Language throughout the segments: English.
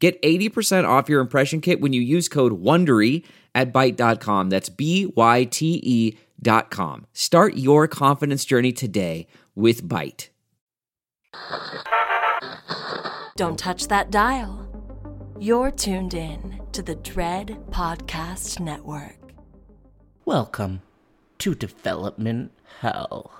Get 80% off your impression kit when you use code WONDERY at Byte.com. That's B Y T E dot com. Start your confidence journey today with Byte. Don't touch that dial. You're tuned in to the Dread Podcast Network. Welcome to Development Hell.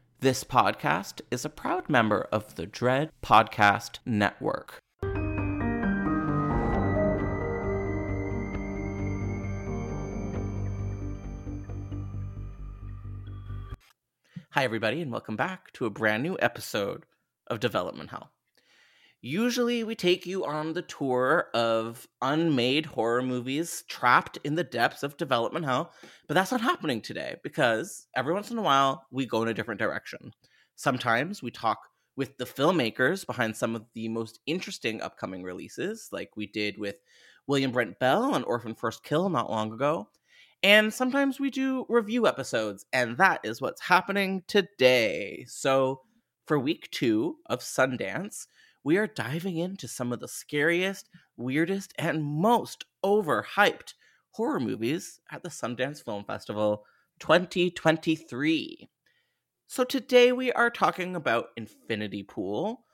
This podcast is a proud member of the Dread Podcast Network. Hi, everybody, and welcome back to a brand new episode of Development Hell. Usually, we take you on the tour of unmade horror movies trapped in the depths of development hell, but that's not happening today because every once in a while we go in a different direction. Sometimes we talk with the filmmakers behind some of the most interesting upcoming releases, like we did with William Brent Bell on Orphan First Kill not long ago. And sometimes we do review episodes, and that is what's happening today. So, for week two of Sundance, we are diving into some of the scariest, weirdest, and most overhyped horror movies at the Sundance Film Festival 2023. So today we are talking about Infinity Pool,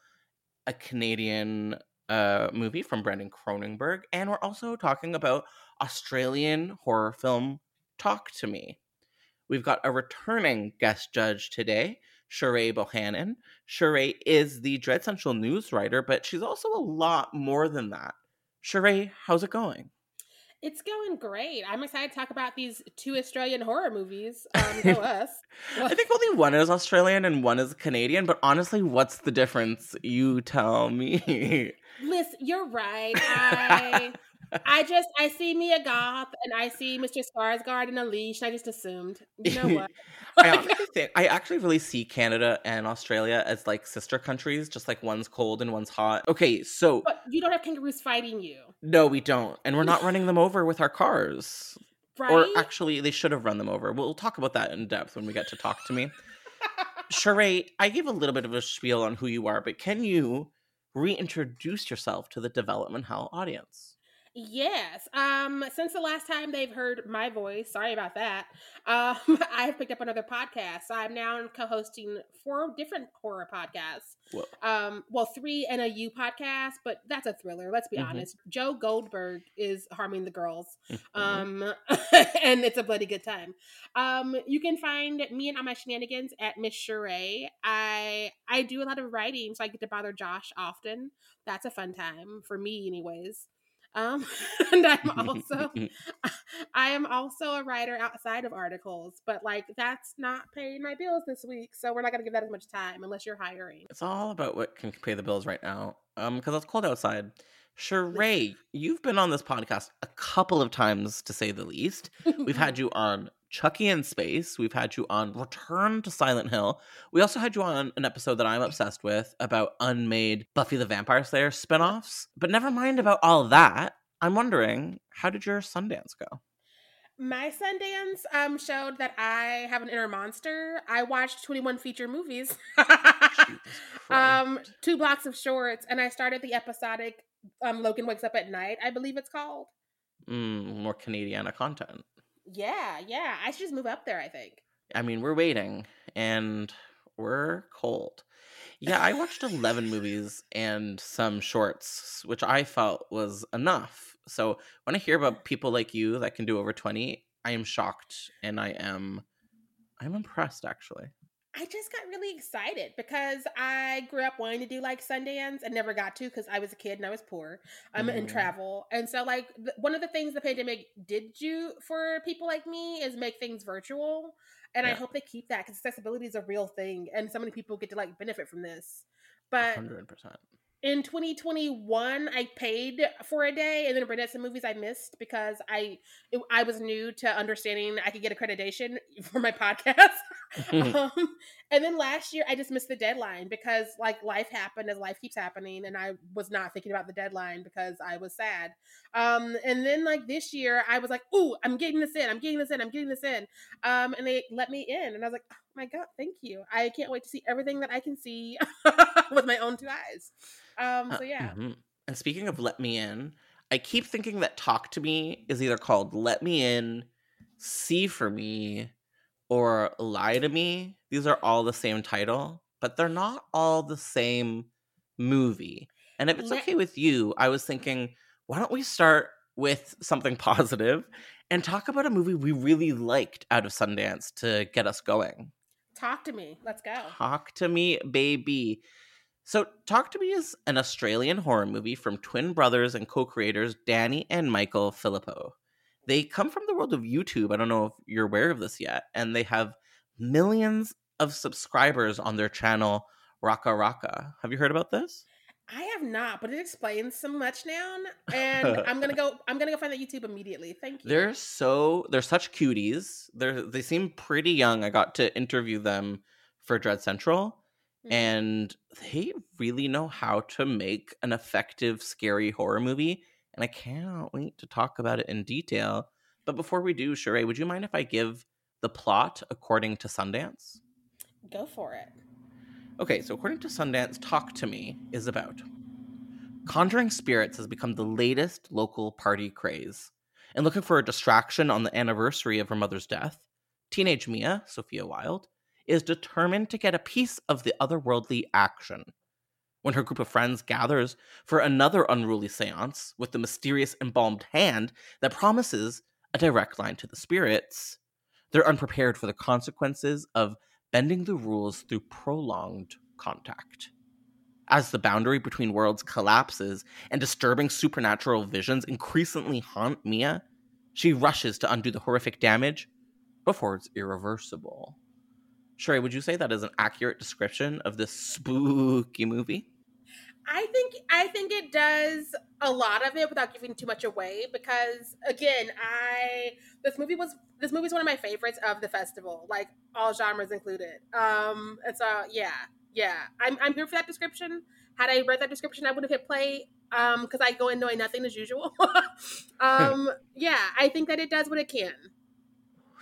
a Canadian uh, movie from Brandon Cronenberg, and we're also talking about Australian horror film Talk to Me. We've got a returning guest judge today, Sharai Bohannon. Sharai is the Dread Central news writer, but she's also a lot more than that. Sharai, how's it going? It's going great. I'm excited to talk about these two Australian horror movies. Um, go us. I think only one is Australian and one is Canadian, but honestly, what's the difference? You tell me. Listen, you're right. I I just I see Mia Goth and I see Mr. Skarsgård in a leash and I just assumed. You know what? I, honestly think, I actually really see Canada and Australia as like sister countries, just like one's cold and one's hot. Okay, so but you don't have kangaroos fighting you. No, we don't, and we're not running them over with our cars. Right? Or actually, they should have run them over. We'll talk about that in depth when we get to talk to me. Sharai, I gave a little bit of a spiel on who you are, but can you reintroduce yourself to the Development Hell audience? Yes. Um, since the last time they've heard my voice, sorry about that. Um, I have picked up another podcast. I'm now co-hosting four different horror podcasts. Whoa. Um, well, three and a You podcast, but that's a thriller. Let's be Mhm. honest. Joe Goldberg is harming the girls, Mhm. um, and it's a bloody good time. Um, you can find me and all my shenanigans at Miss Sharai. I I do a lot of writing, so I get to bother Josh often. That's a fun time for me, anyways. Um, and I'm also I am also a writer outside of articles, but like that's not paying my bills this week, so we're not gonna give that as much time unless you're hiring. It's all about what can pay the bills right now. Um, because it's cold outside. Sharai, you've been on this podcast a couple of times to say the least. We've had you on Chucky in Space. We've had you on Return to Silent Hill. We also had you on an episode that I'm obsessed with about unmade Buffy the Vampire Slayer spin-offs. But never mind about all that. I'm wondering, how did your Sundance go? My Sundance um showed that I have an inner monster. I watched 21 feature movies. Um two blocks of shorts and I started the episodic um Logan wakes up at night, I believe it's called. Mm, more Canadiana content. Yeah, yeah. I should just move up there, I think. I mean, we're waiting and we're cold. Yeah, I watched 11 movies and some shorts, which I felt was enough. So when I hear about people like you that can do over 20, I am shocked and I am I'm impressed actually. I just got really excited because I grew up wanting to do like Sundance and never got to because I was a kid and I was poor. I'm in Mhm. travel, and so like th- one of the things the pandemic did do for people like me is make things virtual, and I hope they keep that because accessibility is a real thing, and so many people get to like benefit from this. But 100%. in 2021 i paid for a day and then rented some movies i missed because i it, i was new to understanding i could get accreditation for my podcast um, and then last year i just missed the deadline because like life happened as life keeps happening and i was not thinking about the deadline because i was sad. Um, and then like this year i was like ooh i'm getting this in i'm getting this in i'm getting this in. Um, and they let me in and i was like oh my god thank you. I can't wait to see everything that i can see with my own two eyes. Um, so yeah. Mhm. And speaking of let me in, I keep thinking that Talk to Me is either called Let Me In, See for Me, or Lie to Me. These are all the same title, but they're not all the same movie. And if it's okay with you, I was thinking, why don't we start with something positive and talk about a movie we really liked out of Sundance to get us going? talk to me let's go Talk to Me, baby. So, Talk to Me is an Australian horror movie from twin brothers and co creators Danny and Michael Philippou. They come from the world of YouTube. I don't know if you're aware of this yet. And they have millions of subscribers on their channel, RackaRacka. Have you heard about this? i have not but it explains so much now and i'm gonna go i'm gonna go find that youtube immediately thank you They're so they're such cuties. They're they seem pretty young. I got to interview them for Dread Central. Mhm. and they really know how to make an effective scary horror movie and i cannot wait to talk about it in detail but before we do Sharai, would you mind if i give the plot according to sundance go for it okay so according to sundance talk to me is about conjuring spirits has become the latest local party craze and looking for a distraction on the anniversary of her mother's death teenage mia sophia wilde is determined to get a piece of the otherworldly action. When her group of friends gathers for another unruly seance with the mysterious embalmed hand that promises a direct line to the spirits, they're unprepared for the consequences of bending the rules through prolonged contact. As the boundary between worlds collapses and disturbing supernatural visions increasingly haunt Mia, she rushes to undo the horrific damage before it's irreversible. Sharai, would you say that is an accurate description of this spooky movie? I think I think it does a lot of it without giving too much away because again, I this movie was this movie is one of my favorites of the festival, like all genres included. Um and so yeah, yeah. I'm I'm here for that description. Had I read that description, I would have hit play um because I go in knowing nothing as usual. um yeah, I think that it does what it can.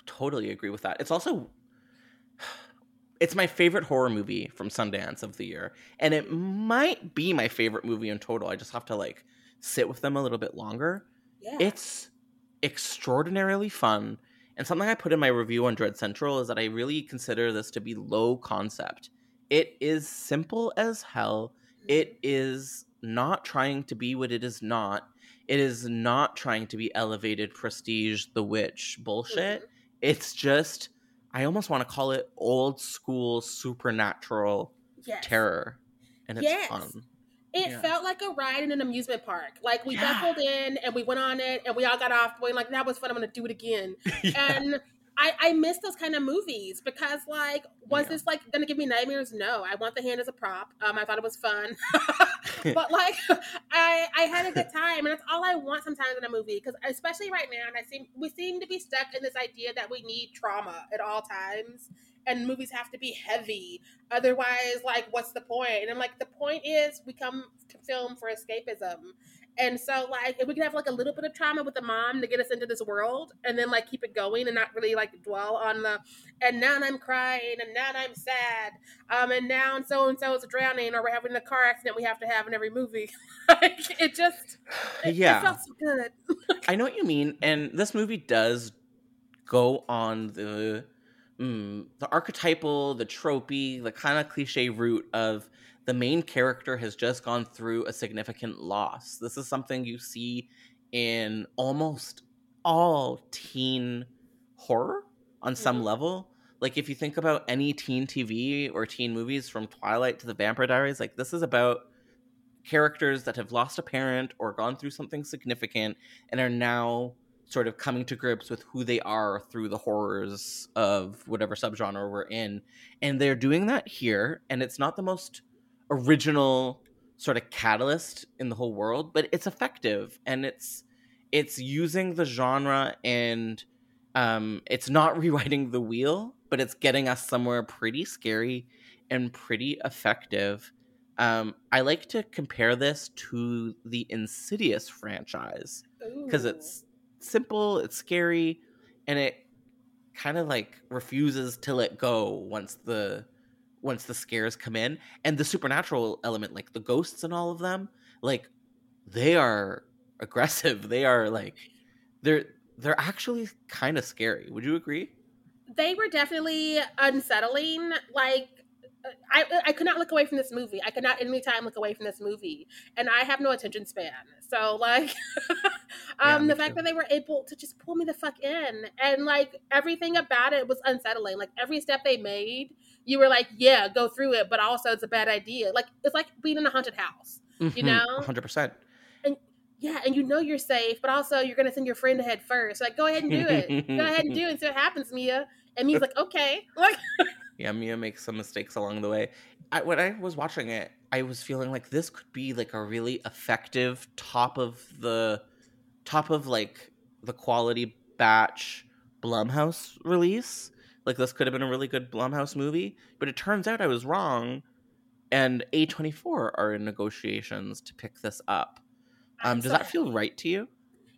Totally agree with that. It's also it's my favorite horror movie from Sundance of the year, and it might be my favorite movie in total. I just have to like sit with them a little bit longer. Yeah. It's extraordinarily fun. And something I put in my review on Dread Central is that I really consider this to be low concept. It is simple as hell. It is not trying to be what it is not. It is not trying to be elevated prestige the witch bullshit. Mhm. It's just I almost want to call it old school supernatural yes. terror. And it's Yes. fun. It Yeah. felt like a ride in an amusement park. Like we Yeah. buckled in and we went on it and we all got off going like that was fun. I'm gonna do it again. And I, I miss those kind of movies because like was Yeah. this like gonna give me nightmares? No. I want the hand as a prop. Um, I thought it was fun, but like I I had a good time and that's all I want sometimes in a movie because especially right now and I seem we seem to be stuck in this idea that we need trauma at all times and movies have to be heavy otherwise like what's the point? point and i'm like the point is we come to film for escapism and so like if we can have like a little bit of trauma with the mom to get us into this world and then like keep it going and not really like dwell on the and now i'm crying and now i'm sad um and now so and so is drowning or we're having the car accident we have to have in every movie like it just it, Yeah. it felt so good I know what you mean, and this movie does go on the mm, the archetypal, the tropey, the kind of cliche route of the main character has just gone through a significant loss. This is something you see in almost all teen horror on some Mhm. level. Like if you think about any teen TV or teen movies from Twilight to the Vampire Diaries, like this is about characters that have lost a parent or gone through something significant and are now sort of coming to grips with who they are through the horrors of whatever subgenre we're in. And they're doing that here, and it's not the most original sort of catalyst in the whole world, but it's effective and it's it's using the genre and um it's not rewriting the wheel, but it's getting us somewhere pretty scary and pretty effective. Um, I like to compare this to the Insidious franchise because it's simple, it's scary, and it kind of like refuses to let go once the once the scares come in. And the supernatural element, like the ghosts and all of them, like they are aggressive. They are like they're they're actually kind of scary. Would you agree? they were definitely unsettling. Like I, I could not look away from this movie. I could not any time look away from this movie, and I have no attention span. So like, um, me the fact too. that they were able to just pull me the fuck in, and like everything about it was unsettling. Like every step they made, you were like, yeah, go through it, but also it's a bad idea. Like it's like being in a haunted house. You know? hundred percent. And yeah, and you know you're safe, but also you're gonna send your friend ahead first. Like, go ahead and do it. go ahead and do it and see what happens, Mia. And Mia's like, okay. Like Yeah, Mia makes some mistakes along the way. I, when I was watching it, I was feeling like this could be like a really effective top of the top of like the quality batch Blumhouse release. Like this could have been a really good Blumhouse movie, but it turns out I was wrong, and A24 are in negotiations to pick this up. Um, does that feel right to you?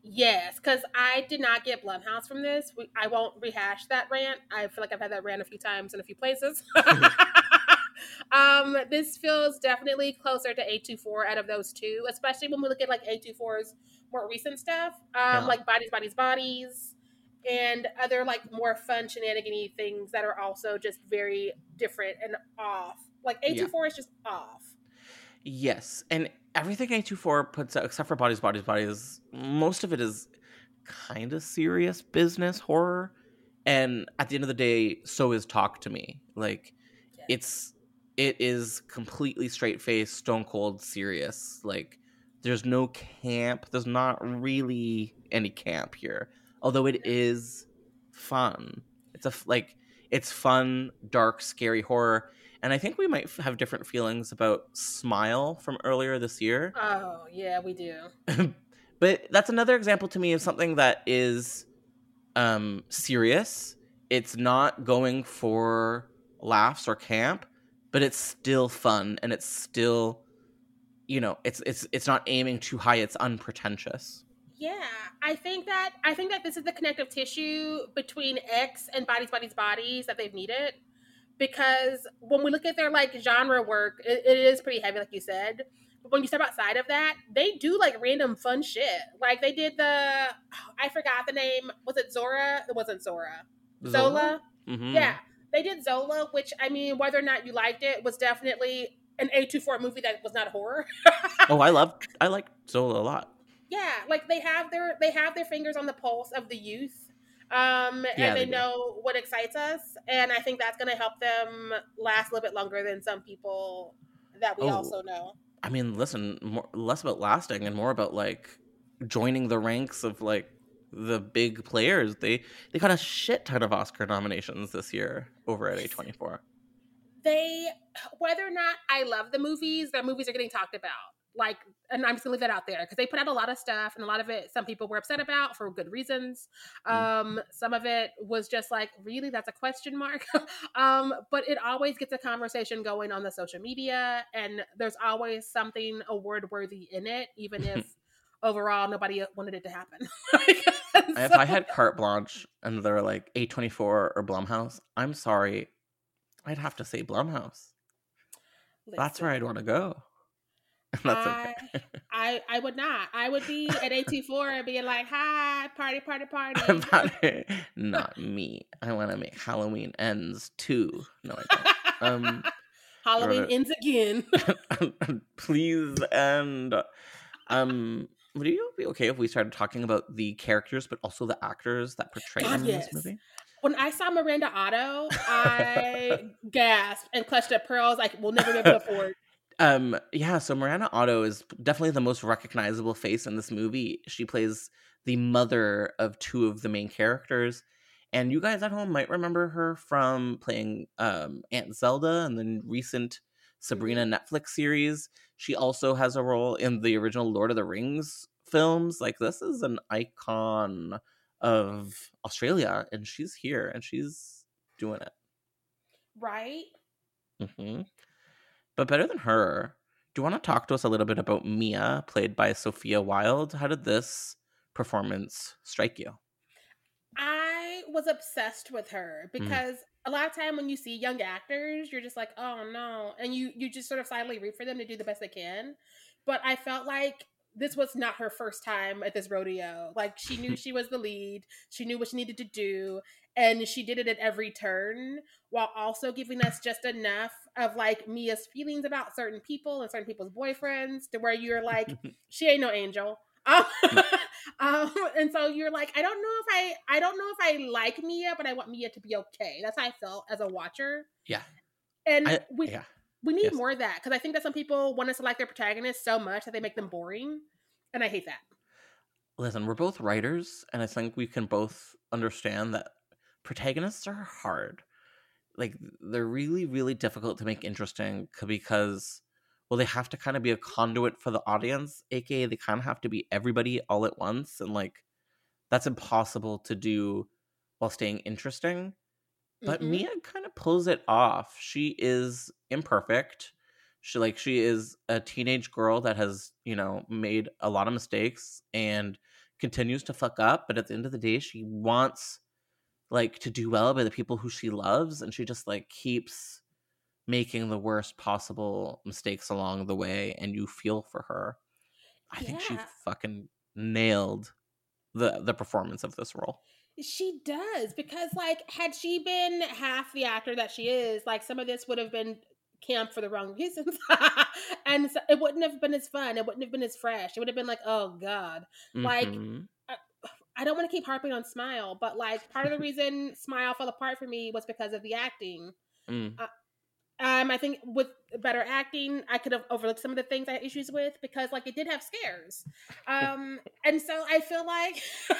Yes, because I did not get Blumhouse from this. We, I won't rehash that rant. I feel like I've had that rant a few times in a few places. um, this feels definitely closer to A24 out of those two, especially when we look at like A24's more recent stuff, um, Yeah. like Bodies, Bodies, Bodies, and other like more fun shenanigan things that are also just very different and off. Like A24 is just off. Yes, and everything A24 puts out, except for Bodies, Bodies, Bodies, most of it is kind of serious business horror. And at the end of the day, so is Talk to Me. Like, Yeah. it's it is completely straight faced, stone cold serious. Like, there's no camp. There's not really any camp here, although it is fun. It's a like it's fun, dark, scary horror. And I think we might f- have different feelings about Smile from earlier this year. Oh, yeah, we do. but that's another example to me of something that is um, serious. It's not going for laughs or camp, but it's still fun and it's still you know, it's it's it's not aiming too high. It's unpretentious. Yeah, I think that I think that this is the connective tissue between X and Bodies, Bodies, Bodies that they've needed. Because when we look at their like genre work, it, it is pretty heavy, like you said. But when you step outside of that, they do like random fun shit. Like they did the I forgot the name. Was it Zora? It wasn't Zora. Zola. Mhm. Yeah, they did Zola, which I mean, whether or not you liked it, was definitely an A24 movie that was not horror. Oh, I love I like Zola a lot. yeah like they have their they have their fingers on the pulse of the youth um and they, they know what excites us and i think that's going to help them last a little bit longer than some people that we Oh. also know I mean, listen, more, less about lasting and more about like joining the ranks of like the big players. They they got a shit ton of Oscar nominations this year over at A24. they whether or not i love the movies their movies are getting talked about like and i'm just gonna leave that out there because they put out a lot of stuff and a lot of it some people were upset about for good reasons. Um some of it was just like really? That's a question mark? Um but it always gets a conversation going on the social media and there's always something award worthy in it even if overall nobody wanted it to happen. If I had carte blanche and they're like A24 or Blumhouse, I'm sorry, I'd have to say Blumhouse. That's where I'd want to go. That's okay. I, I I would not. I would be at A24 and being like, "Hi, party, party, party." Not me. I want to make Halloween ends too. No, I don't. Um, Halloween ends again. please end. um would you be okay if we started talking about the characters but also the actors that portray them in yes. this movie when I saw Miranda Otto, I gasped and clutched at pearls. Like, we'll never be able to afford. Um yeah so miranda otto is definitely the most recognizable face in this movie. She plays the mother of two of the main characters and you guys at home might remember her from playing um aunt zelda in the recent sabrina netflix series. She also has a role in the original lord of the rings films. Like this is an icon of australia and she's here and she's doing it. Right? hmm But better than her, do you want to talk to us a little bit about Mia, played by Sophia Wilde? How did this performance strike you? I was obsessed with her mm. because a lot of time when you see young actors, you're just like, oh no. And you you just sort of silently root for them to do the best they can. But I felt like this was not her first time at this rodeo. Like she knew she was the lead, she knew what she needed to do, and she did it at every turn while also giving us just enough of like Mia's feelings about certain people and certain people's boyfriends to where you're like, she ain't no angel. Um, um, and so you're like, I don't know if I, I don't know if I like Mia, but I want Mia to be okay. That's how I felt as a watcher. Yeah. And I, we yeah. we need yes. more of that because I think that some people want us to select their protagonists so much that they make them boring, and I hate that. Listen, we're both writers, and I think we can both understand that protagonists are hard. Like, they're really, really difficult to make interesting because, well, they have to kind of be a conduit for the audience, aka they kind of have to be everybody all at once. And, like, that's impossible to do while staying interesting. But Mhm. Mia kind of pulls it off. She is imperfect. She like she is a teenage girl that has, you know, made a lot of mistakes and continues to fuck up, but at the end of the day she wants like to do well by the people who she loves and she just like keeps making the worst possible mistakes along the way and you feel for her. I think she fucking nailed the the performance of this role. She does because, like, had she been half the actor that she is, like, some of this would have been camp for the wrong reasons, and so it wouldn't have been as fun. It wouldn't have been as fresh. It would have been like, oh god, Like, Mhm. I don't want to keep harping on Smile, but like, part of the reason Smile fell apart for me was because of the acting. Mm. Um, I think with better acting, I could have overlooked some of the things I had issues with because, like, it did have scares. Um, and so I feel like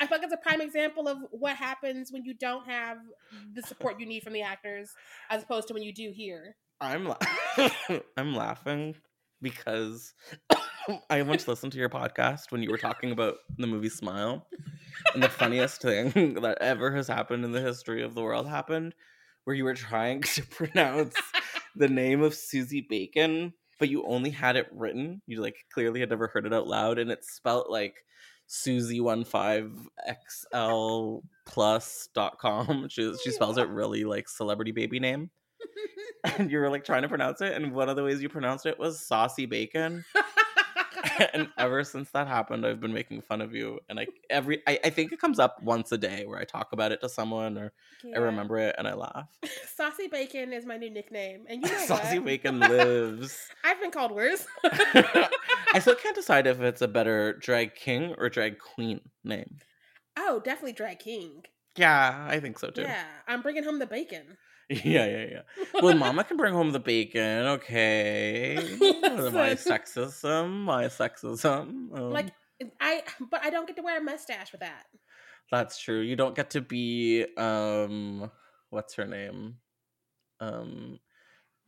I feel like it's a prime example of what happens when you don't have the support you need from the actors, as opposed to when you do here. I'm la- I'm laughing because I once listened to your podcast when you were talking about the movie Smile, and the funniest thing that ever has happened in the history of the world happened, where you were trying to pronounce the name of Sosie Bacon, but you only had it written. You like clearly had never heard it out loud, and it's spelt like Susie one five XL plus dot com. She she oh, spells it really like celebrity baby name. And you were like trying to pronounce it, and one of the ways you pronounced it was saucy bacon. and ever since that happened, I've been making fun of you. And I every I, I think it comes up once a day where I talk about it to someone or Yeah. I remember it and I laugh. Saucy Bacon is my new nickname, and you know Saucy what? bacon lives. I've been called worse. I still can't decide if it's a better drag king or drag queen name. oh, definitely Drag King. Yeah, I think so too. Yeah, I'm bringing home the bacon. Yeah, yeah, yeah. Well, Mama can bring home the bacon. Okay, my sexism, my sexism. Um, like I, but I don't get to wear a mustache with that. that's true. You don't get to be um, what's her name? Um,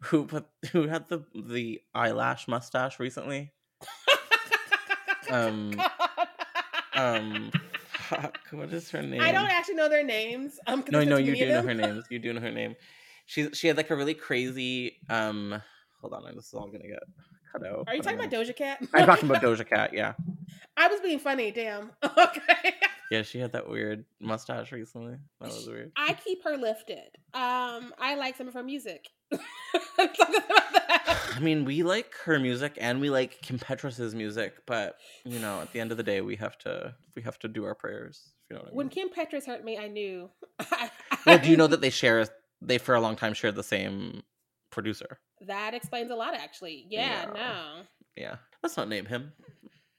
who put who had the the eyelash mustache recently? Um, um, fuck, what is her name? I don't actually know their names. Um, No, no, you do know her names. You do know her name. She she had like a really crazy um. Hold on, this is all gonna get cut out. Are you talking I'm about Doja Cat? I'm talking about Doja Cat. Yeah, I was being funny. Damn. Okay. yeah. She had that weird mustache recently. That was weird. I keep her lifted. Um, I like some of her music. Something about that. I mean, we like her music and we like Kim Petras's music, but you know, at the end of the day, we have to we have to do our prayers. You know I mean. When Kim Petras hurt me, I knew. well, do you know that they share? They for a long time shared the same producer. that explains a lot? Actually, yeah. Yeah. No. Yeah, let's not name him.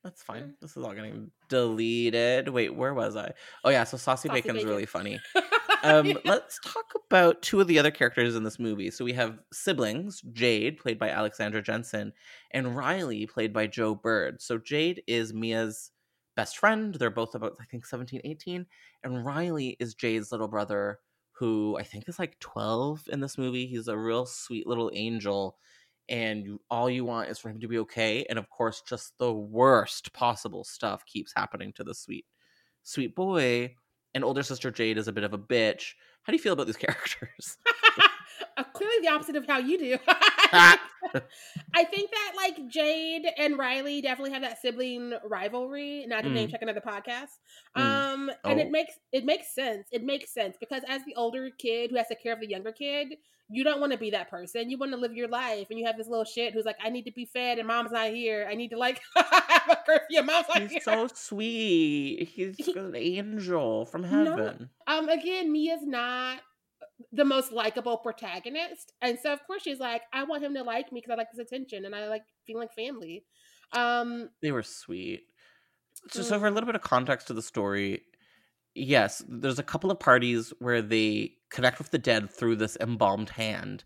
That's fine. Mm. This is all getting deleted. Wait, where was I? Oh yeah, so Saucy, Saucy Bacon's Bacon. really funny. Um, Yeah. Let's talk about two of the other characters in this movie. So we have siblings, Jade, played by Alexandra Jensen, and Riley, played by Joe Bird. So Jade is Mia's best friend. They're both about, I think, 17, 18. And Riley is Jade's little brother, who I think is like 12 in this movie. He's a real sweet little angel. And you, all you want is for him to be okay. And of course, just the worst possible stuff keeps happening to the sweet, sweet boy and older sister Jade is a bit of a bitch. How do you feel about these characters? Uh, clearly the opposite of how you do. I think that like Jade and Riley definitely have that sibling rivalry. Not to name Mm. check another podcast. Mm. Um, and Oh. it makes it makes sense. It makes sense because as the older kid who has to care of the younger kid, you don't want to be that person. You want to live your life, and you have this little shit who's like, "I need to be fed, and mom's not here. I need to like have a curfew. Mom's not here." He's so sweet. He's He- an angel from No. heaven. um again mia's not the most likable protagonist and so of course she's like i want him to like me because i like his attention and i like feeling family um They were sweet. So, Mm. so for a little bit of context to the story, yes, there's a couple of parties where they connect with the dead through this embalmed hand.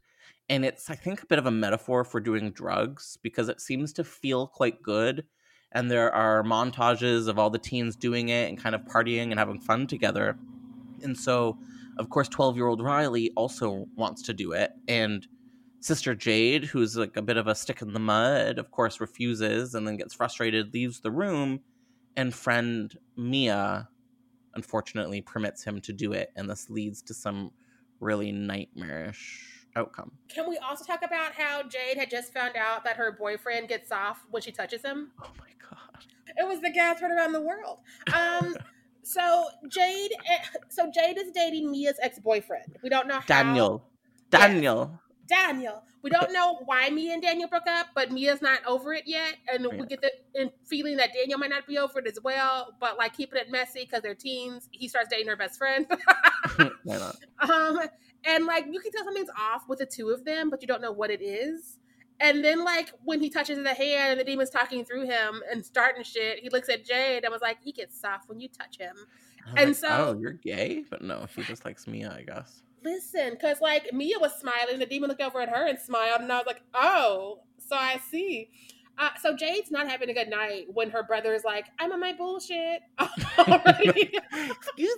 And it's, I think, a bit of a metaphor for doing drugs because it seems to feel quite good. And there are montages of all the teens doing it and kind of partying and having fun together. And so, of course, 12 year old Riley also wants to do it. And Sister Jade, who's like a bit of a stick in the mud, of course, refuses and then gets frustrated, leaves the room. And friend Mia, unfortunately, permits him to do it. And this leads to some really nightmarish outcome. can we also talk about how jade had just found out that her boyfriend gets off when she touches him Oh my God. it was the gas right around the world um so jade eh, so jade is dating mia's ex-boyfriend we don't know how Daniel. Yes. Daniel. Daniel. We don't know why Mia and Daniel broke up, but Mia's not over it yet, and we get the feeling that Daniel might not be over it as well. But like keeping it messy because they're teens. He starts dating her best friend, Why not? um, and like you can tell something's off with the two of them, but you don't know what it is. And then like when he touches the hand and the demon's talking through him and starting shit, he looks at Jade and was like, "He gets soft when you touch him." I was And like, so- oh, you're gay? But no, he just likes Mia, I guess. listen, because like Mia was smiling, the demon looked over at her and smiled, and I was like, oh, so I see. Uh, so Jade's not having a good night when her brother is like, I'm on my bullshit. Excuse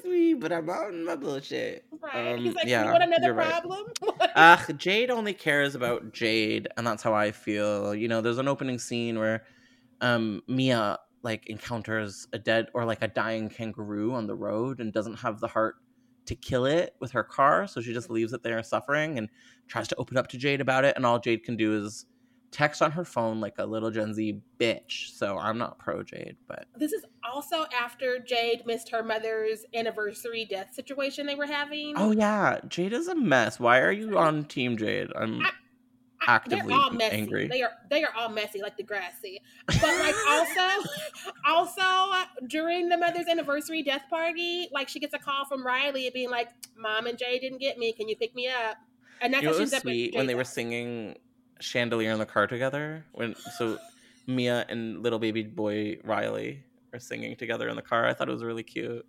me, but I'm on my bullshit. right? Um, He's like, yeah, you want another right. problem? Ugh, Jade only cares about Jade, and that's how I feel. You know, there's an opening scene where um Mia like encounters a dead or like a dying kangaroo on the road and doesn't have the heart to kill it with her car, so she just leaves it there suffering and tries to open up to Jade about it, and all Jade can do is text on her phone like a little Gen Z bitch. So I'm not pro Jade, but This is also after Jade missed her mother's anniversary death situation they were having. oh yeah, Jade is a mess. Why are you on Team Jade? I'm I- actively they're all messy. angry. They are they are all messy like the grassy. But like also also uh, during the mother's anniversary death party, like she gets a call from Riley being like, "Mom and Jay didn't get me. Can you pick me up?" And that's you how she's sweet when they were singing Chandelier in the car together? When so Mia and little baby boy Riley are singing together in the car. I thought it was really cute.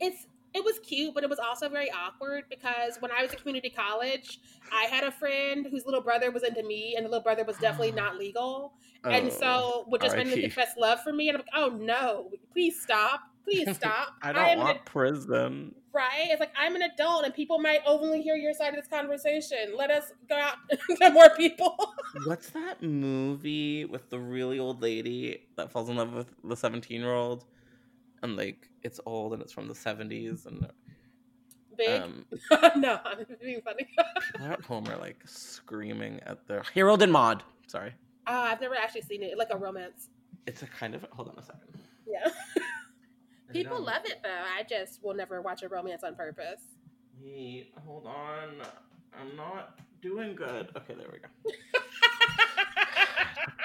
It's it was cute, but it was also very awkward because when I was at community college, I had a friend whose little brother was into me, and the little brother was definitely not legal, and Oh, so would just randomly confess love for me, and I'm like, "Oh no, please stop, please stop." I don't an want prison. right? It's like I'm an adult and people might only hear your side of this conversation. Let us go out to more people. What's that movie with the really old lady that falls in love with the 17 year old? And like it's old and it's from the 70s and Big? um no, I'm being funny. people at home are like screaming at their Harold and Maude. Sorry. Uh, I've never actually seen it. Like a romance. It's a kind of hold on a second. Yeah. People love it though. I just will never watch a romance on purpose. Wait, hold on. I'm not doing good. Okay, there we go.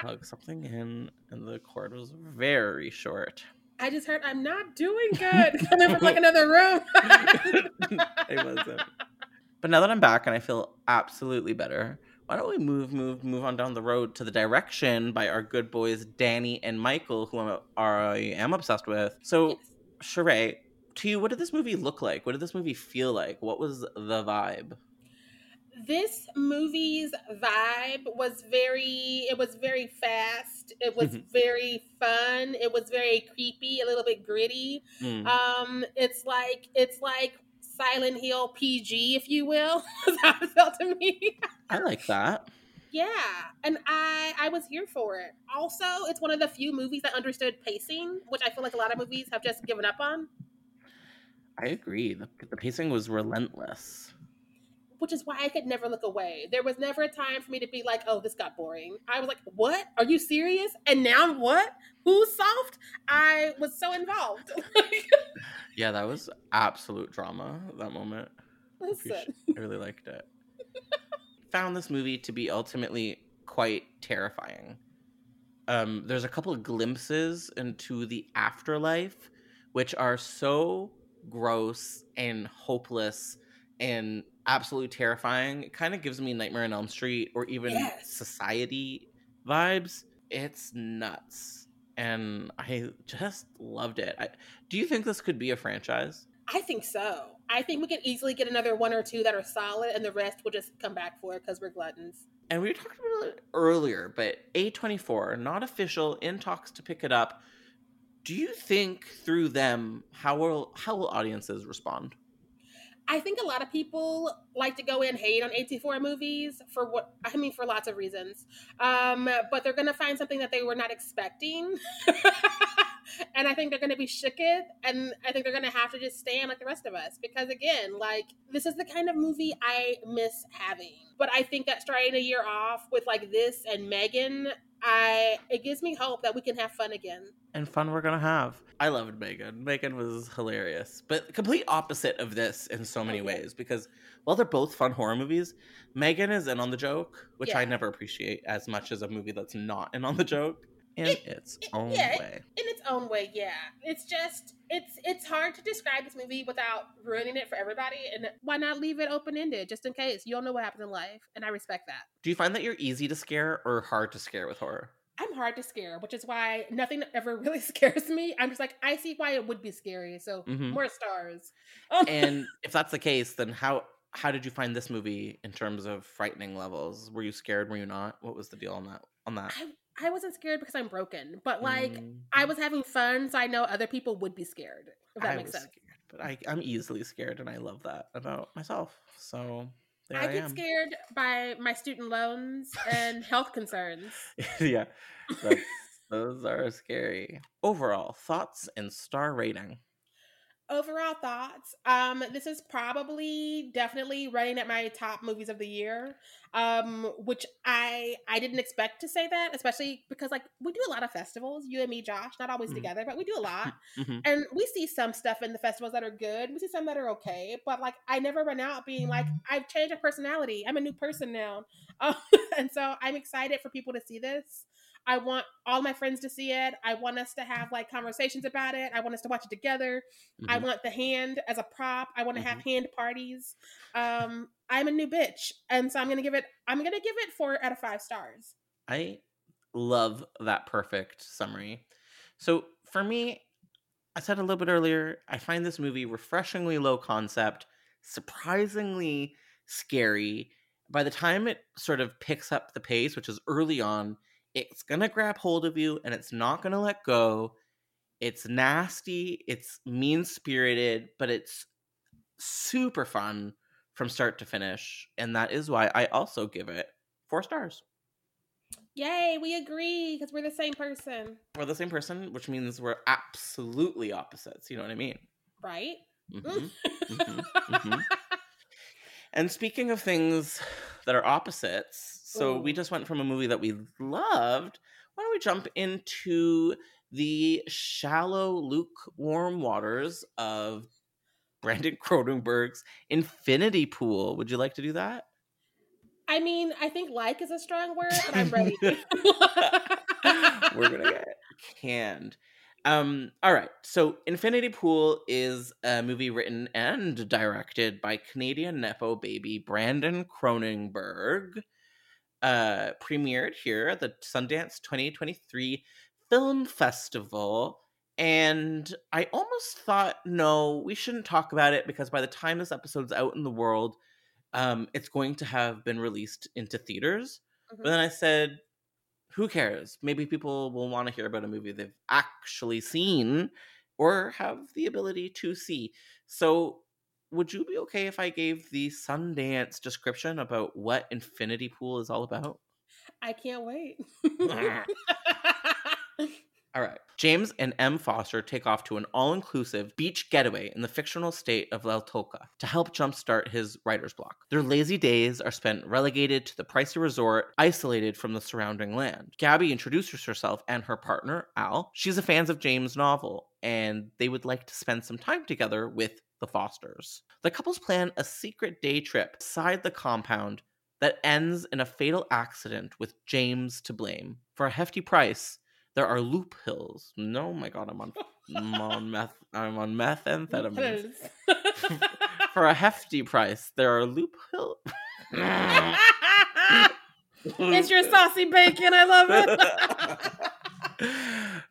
Plug something in, and the cord was very short. I just heard I'm not doing good. Coming from like another room. it wasn't. But now that I'm back and I feel absolutely better, why don't we move, move, move on down the road to the direction by our good boys Danny and Michael, who I'm, are, I am obsessed with. So, Sharai, to you, what did this movie look like? What did this movie feel like? What was the vibe? this movie's vibe was very it was very fast it was very fun it was very creepy a little bit gritty Mm. um it's like it's like silent hill pg if you will That's how it felt to me I like that. Yeah and i i was here for it also it's one of the few movies that understood pacing which i feel like a lot of movies have just given up on I agree. The, the pacing was relentless. which is why I could never look away. There was never a time for me to be like, "Oh, this got boring." I was like, "What? Are you serious?" And now what? Who's soft? I was so involved. Yeah, that was absolute drama, that moment. Listen, I really liked it. Found this movie to be ultimately quite terrifying. Um, there's a couple of glimpses into the afterlife, which are so gross and hopeless and absolutely terrifying. It kind of gives me Nightmare on Elm Street or even Yes. Society vibes. It's nuts. And I just loved it. I, do you think this could be a franchise? I think so. I think we can easily get another one or two that are solid, and the rest will just come back for it because we're gluttons. and we talked about it earlier, but A24, not official, in talks to pick it up. Do you think through them how will how will audiences respond? I think a lot of people like to go in hate on A24 movies for what I mean for lots of reasons. Um, but they're gonna find something that they were not expecting. and I think they're gonna be shooketh and I think they're gonna have to just stand like the rest of us. Because again, like this is the kind of movie I miss having. But I think that starting a year off with like this and Megan, I it gives me hope that we can have fun again. And fun we're gonna have. I loved Megan. Megan was hilarious, but complete opposite of this in so many Oh, ways. Because while they're both fun horror movies, Megan is in on the joke, which I never appreciate as much as a movie that's not in on the joke in It- its it- own yeah, way. in its own way yeah it's just it's it's hard to describe this movie without ruining it for everybody and why not leave it open-ended just in case you don't know what happens in life and i respect that Do you find that you're easy to scare or hard to scare with horror? i'm hard to scare which is why nothing ever really scares me i'm just like i see why it would be scary so Mhm. more stars Um, and if that's the case, then how how did you find this movie in terms of frightening levels? Were you scared? Were you not? What was the deal on that? On that? I, I wasn't scared because i'm broken but like Mm, i was having fun so i know other people would be scared if that I makes sense scared, but I I'm easily scared, and I love that about myself. So there I, I get am. scared by my student loans and health concerns. yeah, those are scary. Overall thoughts and star rating. Overall thoughts um this is probably definitely running at my top movies of the year um which i i didn't expect to say that especially because like we do a lot of festivals you and me josh not always Mhm. together but we do a lot Mhm. and we see some stuff in the festivals that are good we see some that are okay but like i never run out being like i've changed my personality i'm a new person now um, and so i'm excited for people to see this I want all my friends to see it. I want us to have like conversations about it. I want us to watch it together. I Mhm. want the hand as a prop. I want to have hand parties. Um, I'm a new bitch, and so I'm gonna give it. I'm gonna give it four out of five stars. I love that perfect summary. So for me, I said a little bit earlier, I find this movie refreshingly low concept, surprisingly scary. By the time it sort of picks up the pace, which is early on, it's gonna grab hold of you and it's not gonna let go. It's nasty, it's mean spirited, but it's super fun from start to finish. And that is why I also give it four stars. Yay, we agree because we're the same person, we're the same person, which means we're absolutely opposites. You know what I mean? right? Mhm, mhm, mhm. And speaking of things that are opposites, so we just went from a movie that we loved. Why don't we jump into the shallow, lukewarm waters of Brandon Cronenberg's Infinity Pool? Would you like to do that? I mean, I think like is a strong word, but I'm ready. We're gonna get canned. Um, all right. So Infinity Pool is a movie written and directed by Canadian Nepo baby Brandon Cronenberg. Uh, premiered here at the Sundance 2023 Film Festival. And I almost thought, no, we shouldn't talk about it because by the time this episode's out in the world, um, it's going to have been released into theaters. But then I said, who cares? Maybe people will want to hear about a movie they've actually seen or have the ability to see. So, would you be okay if I gave the Sundance description about what Infinity Pool is all about? I can't wait. All right. James and Em Foster take off to an all inclusive beach getaway in the fictional state of Li Tolqa to help jumpstart his writer's block. Their lazy days are spent relegated to the pricey resort, isolated from the surrounding land. Gabby introduces herself and her partner, Al. She's a fan of James' novel, and they would like to spend some time together with the Fosters. The couples plan a secret day trip inside the compound that ends in a fatal accident with James to blame. For a hefty price, there are loop hills. No, my god, I'm on, meth I'm on meth. I'm on methamphetamine. For a hefty price, there are loop hill. it's your Sosie Bacon. I love it.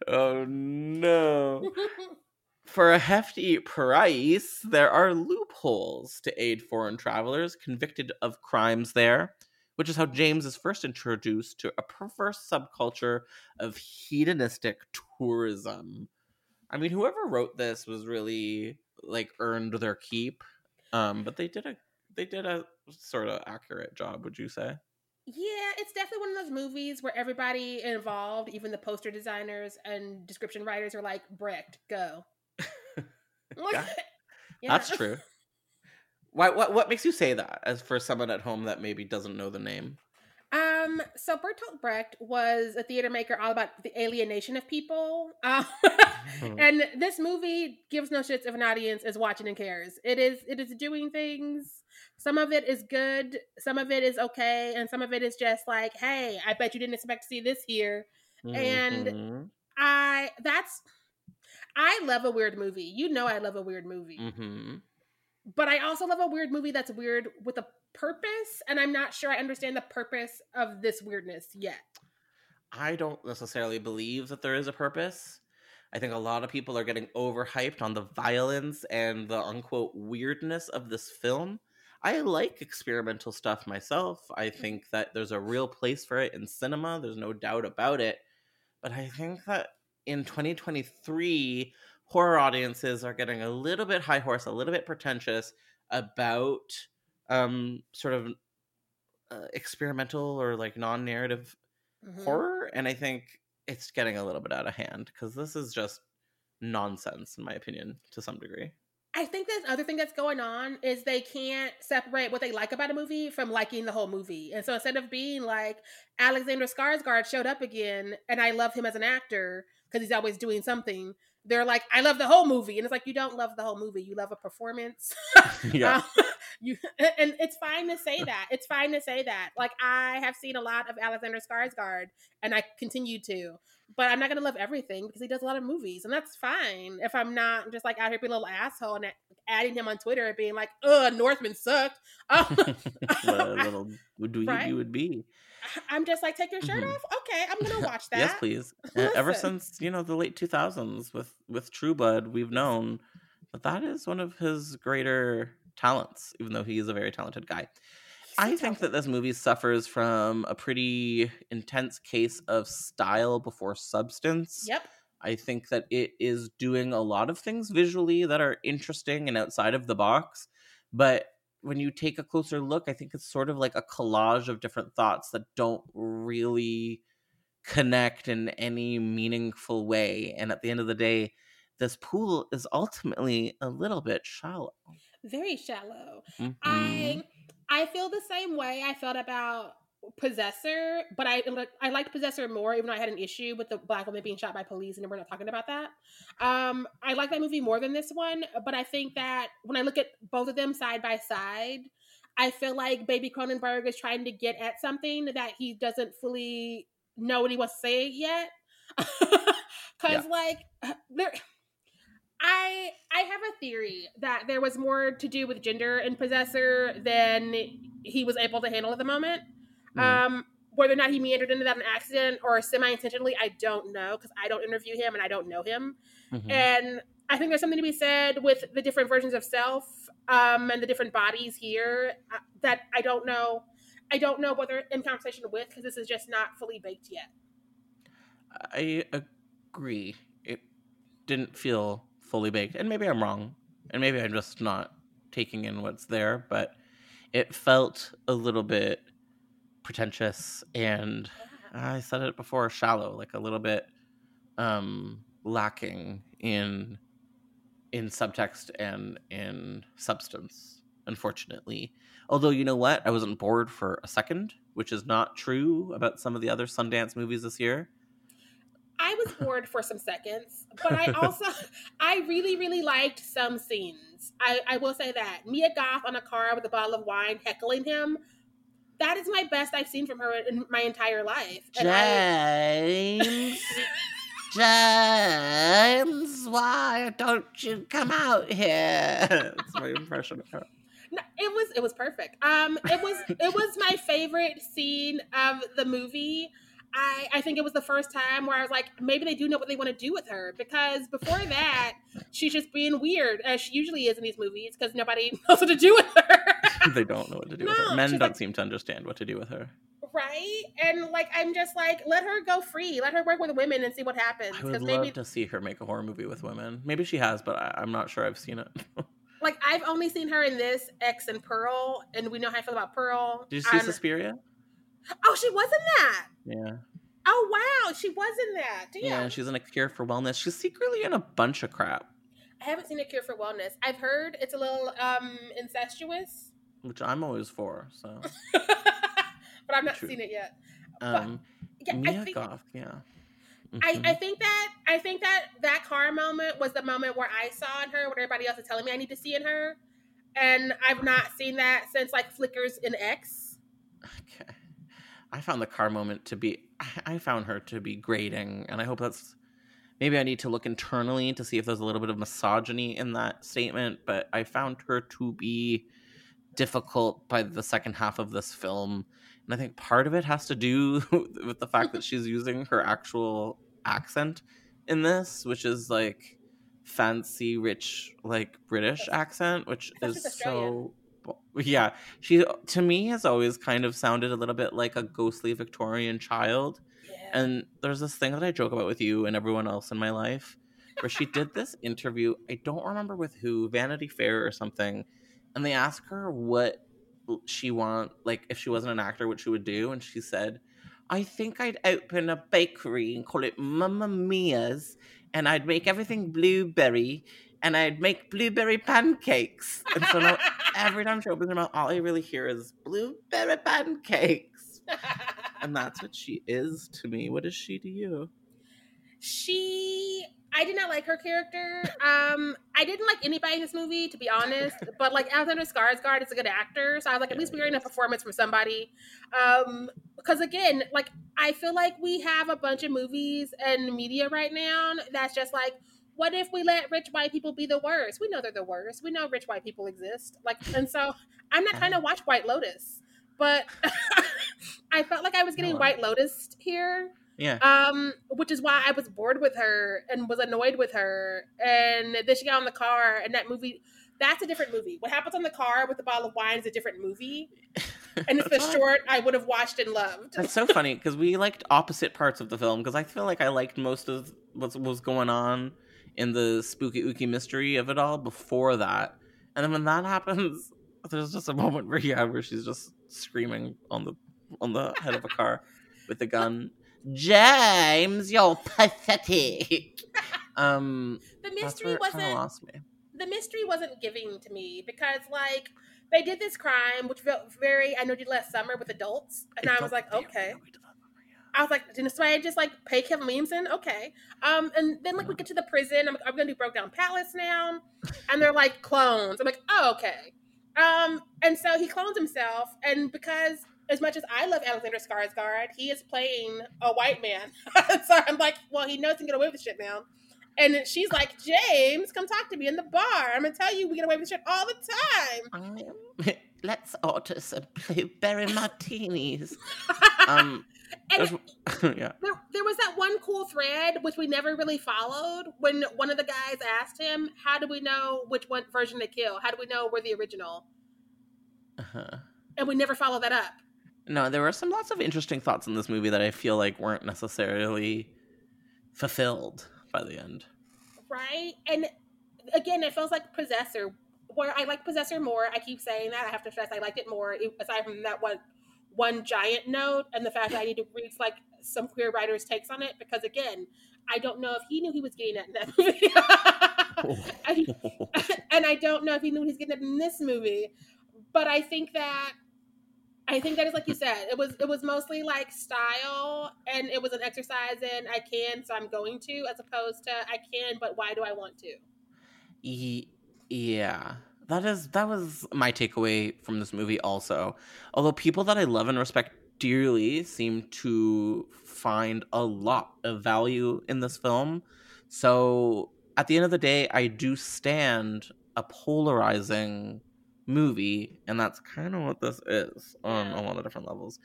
oh no. For a hefty price, there are loopholes to aid foreign travelers convicted of crimes there, which is how James is first introduced to a perverse subculture of hedonistic tourism. I mean, whoever wrote this was really like earned their keep. Um, but they did a they did a sort of accurate job, would you say? Yeah, it's definitely one of those movies where everybody involved, even the poster designers and description writers, are like, Brecht, go. Yeah. That's true. Why what what makes you say that as for someone at home that maybe doesn't know the name? Um, so Bertolt Brecht was a theater maker all about the alienation of people. Um, and this movie gives no shits if an audience is watching and cares. It is it is doing things. Some of it is good, some of it is okay, and some of it is just like, hey, I bet you didn't expect to see this here. and- Mhm, I that's I love a weird movie. You know I love a weird movie. mhm. But I also love a weird movie that's weird with a purpose, and I'm not sure I understand the purpose of this weirdness yet. I don't necessarily believe that there is a purpose. I think a lot of people are getting overhyped on the violence and the unquote weirdness of this film. I like experimental stuff myself. I think that there's a real place for it in cinema. There's no doubt about it. But I think that in 2023, horror audiences are getting a little bit high horse, a little bit pretentious about um, sort of uh, experimental or like non narrative Mhm. horror and i think it's getting a little bit out of hand because this is just nonsense in my opinion to some degree I think the other thing that's going on is they can't separate what they like about a movie from liking the whole movie. And so instead of being like Alexander Skarsgård showed up again and I love him as an actor because he's always doing something, they're like, I love the whole movie. And it's like, you don't love the whole movie. You love a performance. Yeah. Um, you and it's fine to say that. It's fine to say that. Like I have seen a lot of Alexander Skarsgård and I continue to. But I'm not gonna love everything because he does a lot of movies, and that's fine. If I'm not just like out here being a little asshole and adding him on Twitter and being like, "Ugh, Northman sucked," um, what a little dweeby Right? you would be. I'm just like, "Take your shirt Mhm. off." Okay, I'm gonna watch that. yes, please. Ever since you know the late 2000s with with True Blood, we've known that that is one of his greater talents. Even though he is a very talented guy, I think that this movie suffers from a pretty intense case of style before substance. Yep. I think that it is doing a lot of things visually that are interesting and outside of the box. But when you take a closer look, I think it's sort of like a collage of different thoughts that don't really connect in any meaningful way. And at the end of the day, this pool is ultimately a little bit shallow. Very shallow. Mhm. I I feel the same way I felt about Possessor, but I like I liked Possessor more, even though I had an issue with the black woman being shot by police, and we're not talking about that. Um, I like that movie more than this one, but I think that when I look at both of them side by side, I feel like Baby Cronenberg is trying to get at something that he doesn't fully know what he wants to say yet. Because Yeah. like there. I I have a theory that there was more to do with gender in Possessor than he was able to handle at the moment. Mhm. Um, whether or not he meandered into that an accident or semi intentionally, I don't know because I don't interview him and I don't know him. Mhm. And I think there's something to be said with the different versions of self um, and the different bodies here uh, that I don't know. I don't know whether in conversation with because this is just not fully baked yet. I agree. It didn't feel fully baked, and maybe I'm wrong, and maybe I'm just not taking in what's there, but it felt a little bit pretentious and I said it before, shallow, like a little bit um lacking in in subtext and in substance, unfortunately. Although you know what? I wasn't bored for a second, which is not true about some of the other Sundance movies this year. I was bored for some seconds, but I also I really really liked some scenes. I, I will say that Mia Goth on a car with a bottle of wine heckling him. That is my best I've seen from her in my entire life. And I- James, James, why don't you come out here? That's my impression of her. No, it was it was perfect. Um, it was it was my favorite scene of the movie. I I think it was the first time where I was like, maybe they do know what they want to do with her because before that, she's just being weird as she usually is in these movies because nobody knows what to do with her. they don't know what to do with her. Men don't like- seem to understand what to do with her. right? And like, I'm just like, let her go free. Let her work with women and see what happens. I would love maybe, to see her make a horror movie with women. Maybe she has, but I, I'm not sure I've seen it. like, I've only seen her in this X and Pearl, and we know how I feel about Pearl. Did you see And- Suspiria? Oh, she was in that. Yeah. Oh wow, she was in that. Damn. Yeah, she's in a cure for wellness. She's secretly in a bunch of crap, I haven't seen a cure for wellness. I've heard it's a little um incestuous, which I'm always for. So, but I've not True. seen it yet. um, Yeah, I think Goth, yeah. I. I think that I think that that car moment was the moment where I saw in her what everybody else is telling me I need to see in her, and I've not seen that since like Flickers in X. Okay. I found the car moment to be I- I found her to be grating and I hope that's maybe I need to look internally to see if there's a little bit of misogyny in that statement, but I found her to be difficult by the second half of this film. And I think part of it has to do with the fact that she's using her actual accent in this, which is like fancy rich like British accent, which is she was Australian. so yeah, she to me has always kind of sounded a little bit like a ghostly Victorian child. Yeah. And there's this thing that I joke about with you and everyone else in my life where she did this interview. I don't remember with who, Vanity Fair or something. And they asked her what she want, like if she wasn't an actor, what she would do. And she said, I think I'd open a bakery and call it Mamma Mia's. And I'd make everything blueberry and I'd make blueberry pancakes. And so now every time she opens her mouth, all I really hear is blueberry pancakes. And that's what she is to me. What is she to you? She I did not like her character. Um, I didn't like anybody in this movie, to be honest. But like Alexander Skarsgård is a good actor, so I was like, at least we're getting a performance from somebody. Um, because again, like I feel like we have a bunch of movies and media right now that's just like, what if we let rich white people be the worst? We know they're the worst. We know rich white people exist. Like, and so I'm not trying to watch White Lotus, but I felt like I was getting No. White Lotus here. Yeah. Um, which is why I was bored with her and was annoyed with her. And then she got on the car, and that movie. That's a different movie. What happens on the car with the bottle of wine is a different movie, and it's the short I would have watched and loved. That's so funny because we liked opposite parts of the film. Because I feel like I liked most of what was going on in the spooky ooky mystery of it all before that, and then when that happens, there's just a moment where yeah, where she's just screaming on the on the head of a car with a gun. James, you're pathetic. Um, The mystery where it kinda wasn't. lost me. The mystery wasn't giving to me because like they did this crime, which felt very. I know did last summer with adults, and It I was like, okay. weird to that number, yeah. I was like, did somebody just like pay Kevin Williamson? Okay. Um, and then like we get to the prison. I'm, I'm gonna do Broke Down Palace now, and they're like clones. I'm like, oh okay. Um, and so he clones himself, and because as much as I love Alexander Skarsgård, he is playing a white man. so I'm like, well, he knows he can get away with shit now. And she's like, James, come talk to me in the bar. I'm gonna tell you we get away with shit all the time. Am- Let's order some blueberry martinis. Um, And yeah. there, there was that one cool thread which we never really followed when one of the guys asked him, "How do we know which one version to kill? How do we know we're the original?" Uh-huh. And we never followed that up. No, there were some lots of interesting thoughts in this movie that I feel like weren't necessarily fulfilled by the end. right? And again, it feels like Possessor, where I like Possessor more. I keep saying that. I have to stress I liked it more, aside from that one one giant note and the fact that I need to read like some queer writers' takes on it. Because again, I don't know if he knew he was getting that in that movie, and, and I don't know if he knew he was getting it in this movie. But I think that. I think that is like you said. It was it was mostly like style, and it was an exercise in I can, so I'm going to, as opposed to I can, but why do I want to? Ye- yeah. That is that was my takeaway from this movie also. Although people that I love and respect dearly seem to find a lot of value in this film. So at the end of the day, I do stand a polarizing movie, and that's kind of what this is on a lot of different levels.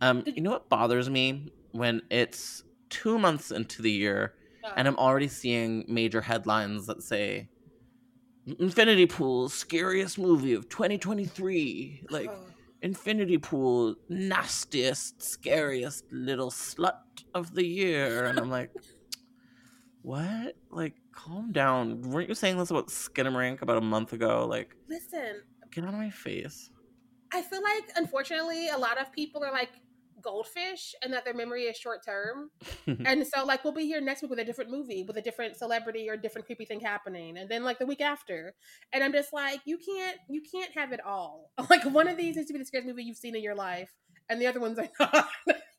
Um, you know what bothers me when it's two months into the year and I'm already seeing major headlines that say Infinity Pool scariest movie of 2023. Like Oh. Infinity Pool nastiest, scariest little slut of the year, and I'm like, what? Like, calm down. Weren't you saying this about Skinamarink about a month ago? Like, listen, get out of my face. I feel like unfortunately a lot of people are like goldfish and that their memory is short term. and so like we'll be here next week with a different movie with a different celebrity or different creepy thing happening and then like the week after. And I'm just like you can't you can't have it all. Like one of these needs to be the scariest movie you've seen in your life and the other ones are not.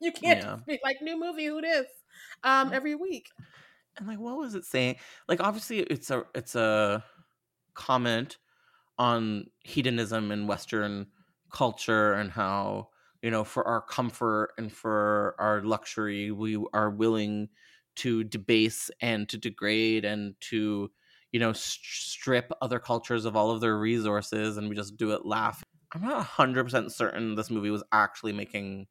you can't Yeah. be like new movie who this um every week. And like what was it saying? Like obviously it's a it's a comment on hedonism in western culture and how you know for our comfort and for our luxury we are willing to debase and to degrade and to you know st- strip other cultures of all of their resources and we just do it laugh. I'm not 100% certain this movie was actually making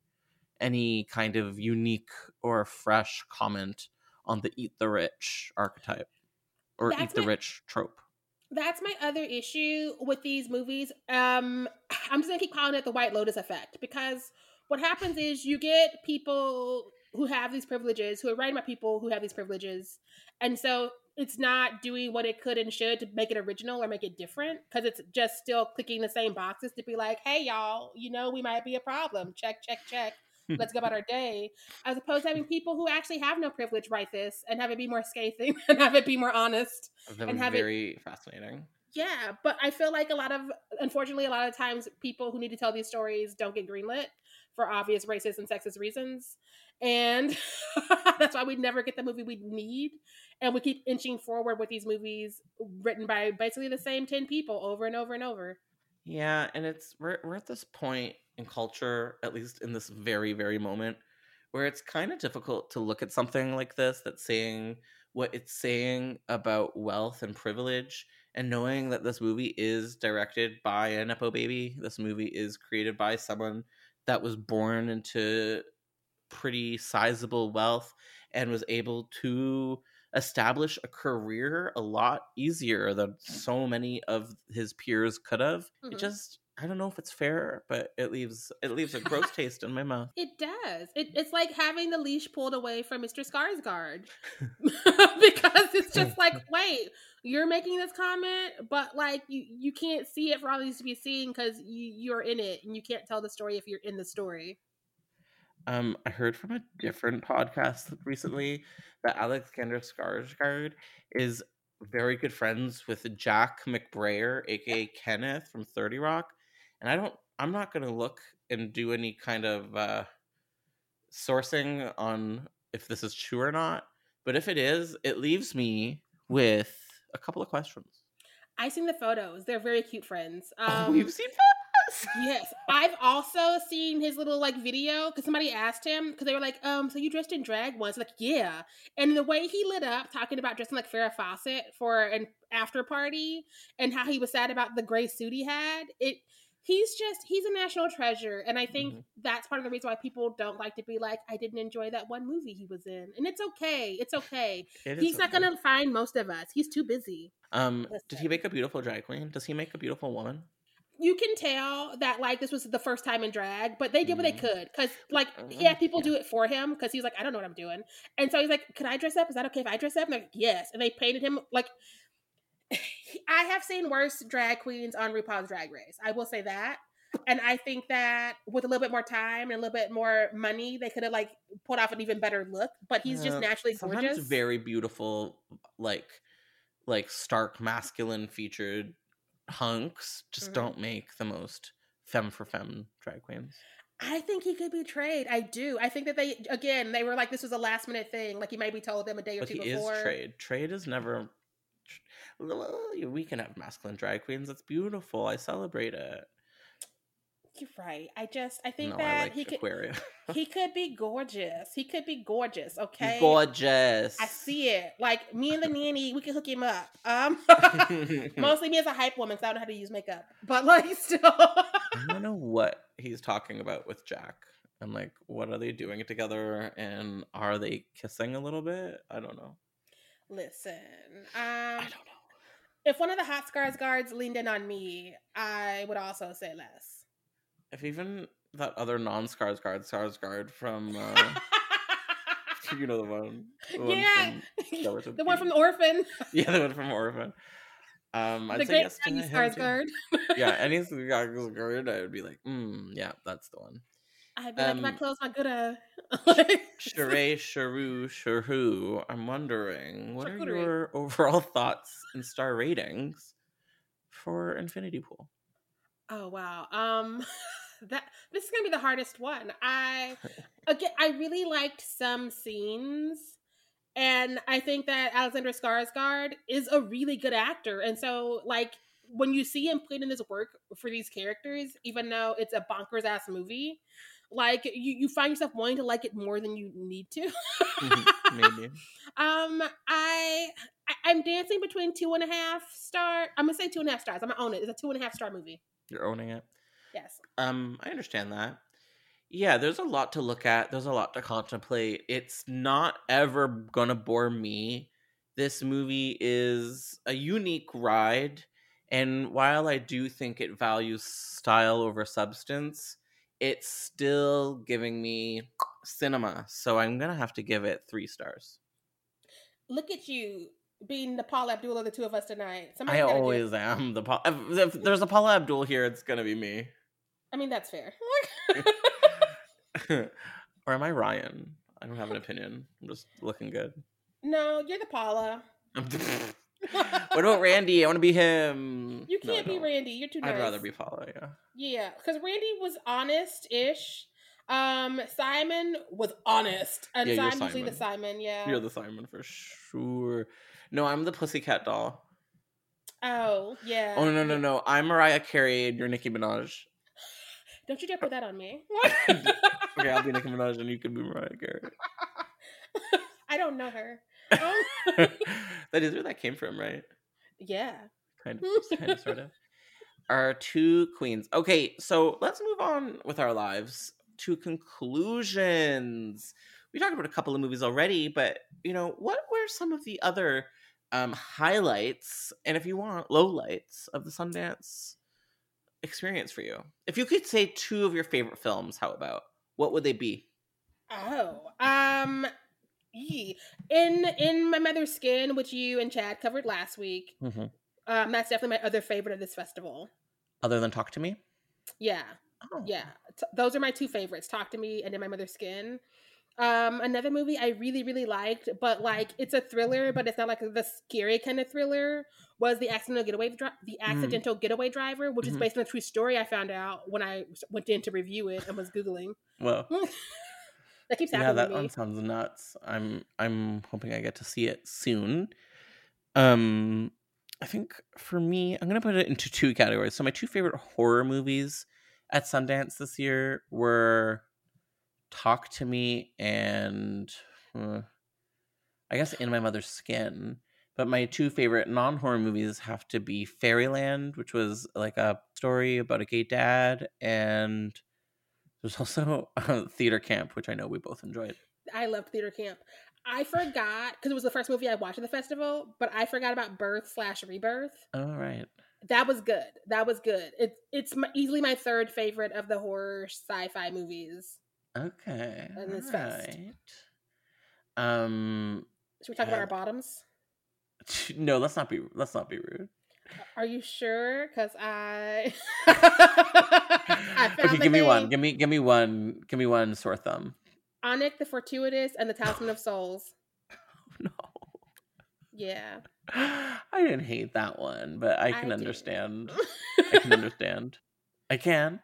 any kind of unique or fresh comment on the eat the rich archetype or eat That's the rich trope. That's my other issue with these movies. Um, I'm just gonna keep calling it the White Lotus effect because what happens is you get people who have these privileges, who are writing about people who have these privileges, and so it's not doing what it could and should to make it original or make it different because it's just still clicking the same boxes to be like, hey y'all, you know we might be a problem. Check, check, check. Let's go about our day, as opposed to having people who actually have no privilege write this and have it be more scathing and have it be more honest. That And have it- very fascinating. Yeah, but I feel like a lot of, unfortunately, a lot of times people who need to tell these stories don't get greenlit for obvious racist and sexist reasons. And that's why we never get the movie we need. And we keep inching forward with these movies written by basically the same 10 people over and over and over. Yeah, and it's we're we're at this point in culture, at least in this very very moment, where it's kind of difficult to look at something like this that's saying what it's saying about wealth and privilege, and knowing that this movie is directed by a nepo baby. This movie is created by someone that was born into pretty sizable wealth and was able to establish a career a lot easier than so many of his peers could have. Mhm. It just I don't know if it's fair, but it leaves it leaves a gross taste in my mouth. It does. It, it's like having the leash pulled away from Mr. Skarsgård because it's just like, wait, you're making this comment, but like you you can't see it for all these to be seen because you you're in it and you can't tell the story if you're in the story. Um, I heard from a different podcast recently that Alexander Skarsgård is very good friends with Jack McBrayer, aka Kenneth from Thirty Rock, and I don't. I'm not going to look and do any kind of uh, sourcing on if this is true or not. But if it is, it leaves me with a couple of questions. I seen the photos; they're very cute friends. oh, Um, you've seen photos? Yes, I've also seen his little like video because somebody asked him because they were like, um, so you dressed in drag once? Like, yeah. And the way he lit up talking about dressing like Farrah Fawcett for an after party and how he was sad about the gray suit he had, it he's just he's a national treasure. And I think Mhm. that's part of the reason why people don't like to be like, I didn't enjoy that one movie he was in. And it's okay. It's okay. It He's not okay. gonna find most of us. He's too busy. Um, did he make a beautiful drag queen? Does he make a beautiful woman? You can tell that like this was the first time in drag, but they did what they Mhm. could because like he had people yeah. do it for him because he was like, I don't know what I'm doing, and so he's like, Can I dress up? Is that okay if I dress up? And they're like, Yes, and they painted him like. I have seen worse drag queens on RuPaul's Drag Race. I will say that. And I think that with a little bit more time and a little bit more money, they could have like put off an even better look. But he's just Uh, naturally gorgeous. very beautiful, like like stark masculine featured hunks just Mhm. don't make the most femme for femme drag queens. I think he could be trade. I do. I think that they again they were like this was a last minute thing. Like he maybe told them a day or But two he before. is trade. Trade is never. We can have masculine drag queens. That's beautiful. I celebrate it. You're right. I just I think no, that I like he could he could be gorgeous. He could be gorgeous. Okay. Gorgeous. I see it. Like me and the nanny, we can hook him up. Um, mostly me as a hype woman, so I don't know how to use makeup. But like, still, I don't know what he's talking about with Jack. I'm like, what are they doing together? And are they kissing a little bit? I don't know. listen. I Um, don't know. if one of the hot Skarsgårds leaned in on me, I would also say less. If even that other non-Skarsgård, Skarsgård from, uh, you know the one, the one yeah, from the one from the orphan, yeah, the one from Orphan. Um, I'd the say yes to. Skarsgård. Yeah, any Skarsgård, I would be like, mm, yeah, that's the one. I'd be like, my Um, clothes not good. Uh, like, Sharai, Sharu, Sharu. I'm wondering, what are your overall thoughts and star ratings for Infinity Pool? Oh wow. Um that this is going to be the hardest one. I again I really liked some scenes and I think that Alexander Skarsgård is a really good actor and so like when you see him putting in this work for these characters even though it's a bonkers ass movie like you, you find yourself wanting to like it more than you need to Maybe. um I, I i'm dancing between two and a half star i'm gonna say two and a half stars i'm gonna own it it's a two and a half star movie You're owning it. Yes Um, I understand that. Yeah, there's a lot to look at. There's a lot to contemplate. It's not ever gonna bore me. This movie is a unique ride, and while I do think it values style over substance, it's still giving me cinema. So I'm gonna have to give it three stars. Look at you being the Paula Abdul of the two of us tonight. I Somebody's do always am the Paul. If, if there's a Paula Abdul here, it's gonna be me. I mean, that's fair. or am I Ryan? I don't have an opinion. I'm just looking good. No, you're the Paula. what about Randy? I want to be him. You can't be. Randy. You're too nice. I'd rather be Paula. Yeah. Yeah, because Randy was honest-ish. Um, Simon was honest, and Yeah, I'm usually the Simon. Simon. Yeah. You're the Simon for sure. No, I'm the Pussycat doll. oh yeah. Oh no no no! I'm Mariah Carey and you're Nicki Minaj. Don't you dare put that on me. Okay, I'll be Nicki Minaj and you can be Mariah Carey. I don't know her. Um, that is where that came from, right? yeah. Kind of, kind of, sort of. Our two queens. Okay, so let's move on with our lives to conclusions. We talked about a couple of movies already, but you know, what were some of the other um, highlights, and if you want, lowlights of the Sundance experience for you? If you could say two of your favorite films, how about? What would they be? Oh, um, yee. in in my mother's skin, which you and Chad covered last week. Mm-hmm. Um, that's definitely my other favorite of this festival. Other than Talk to Me? Yeah, Oh. yeah. T- those are my two favorites: Talk to Me and In My Mother's Skin. Um, another movie I really really liked, but like it's a thriller, but it's not like the scary kind of thriller. Was the accidental getaway dri- the accidental getaway driver, which Mhm. is based on a true story I found out when I went in to review it and was googling. Well, that keeps happening. yeah, that one sounds nuts. I'm I'm hoping I get to see it soon. Um, I think for me, I'm gonna put it into two categories. So my two favorite horror movies at Sundance this year were Talk to Me and uh, I guess In My Mother's Skin. But my two favorite non horror movies have to be Fairyland, which was like a story about a gay dad, and there's also uh, Theater Camp, which I know we both enjoyed. I loved theater camp. I forgot because it was the first movie I watched at the festival, but I forgot about Birth slash Rebirth. All right. That was good. That was good. It's it's my, easily my third favorite of the horror sci-fi movies. Okay. And it's fast. right. Um. Should we talk about Uh, our bottoms? No, let's not be. Let's not be rude. Are you sure? Because I, I okay, give me one. Give me. Give me one. Give me one sore thumb. Onyx the Fortuitous and the Talisman of Souls. No. Yeah. I didn't hate that one, but I I can did. understand. I can understand. I can.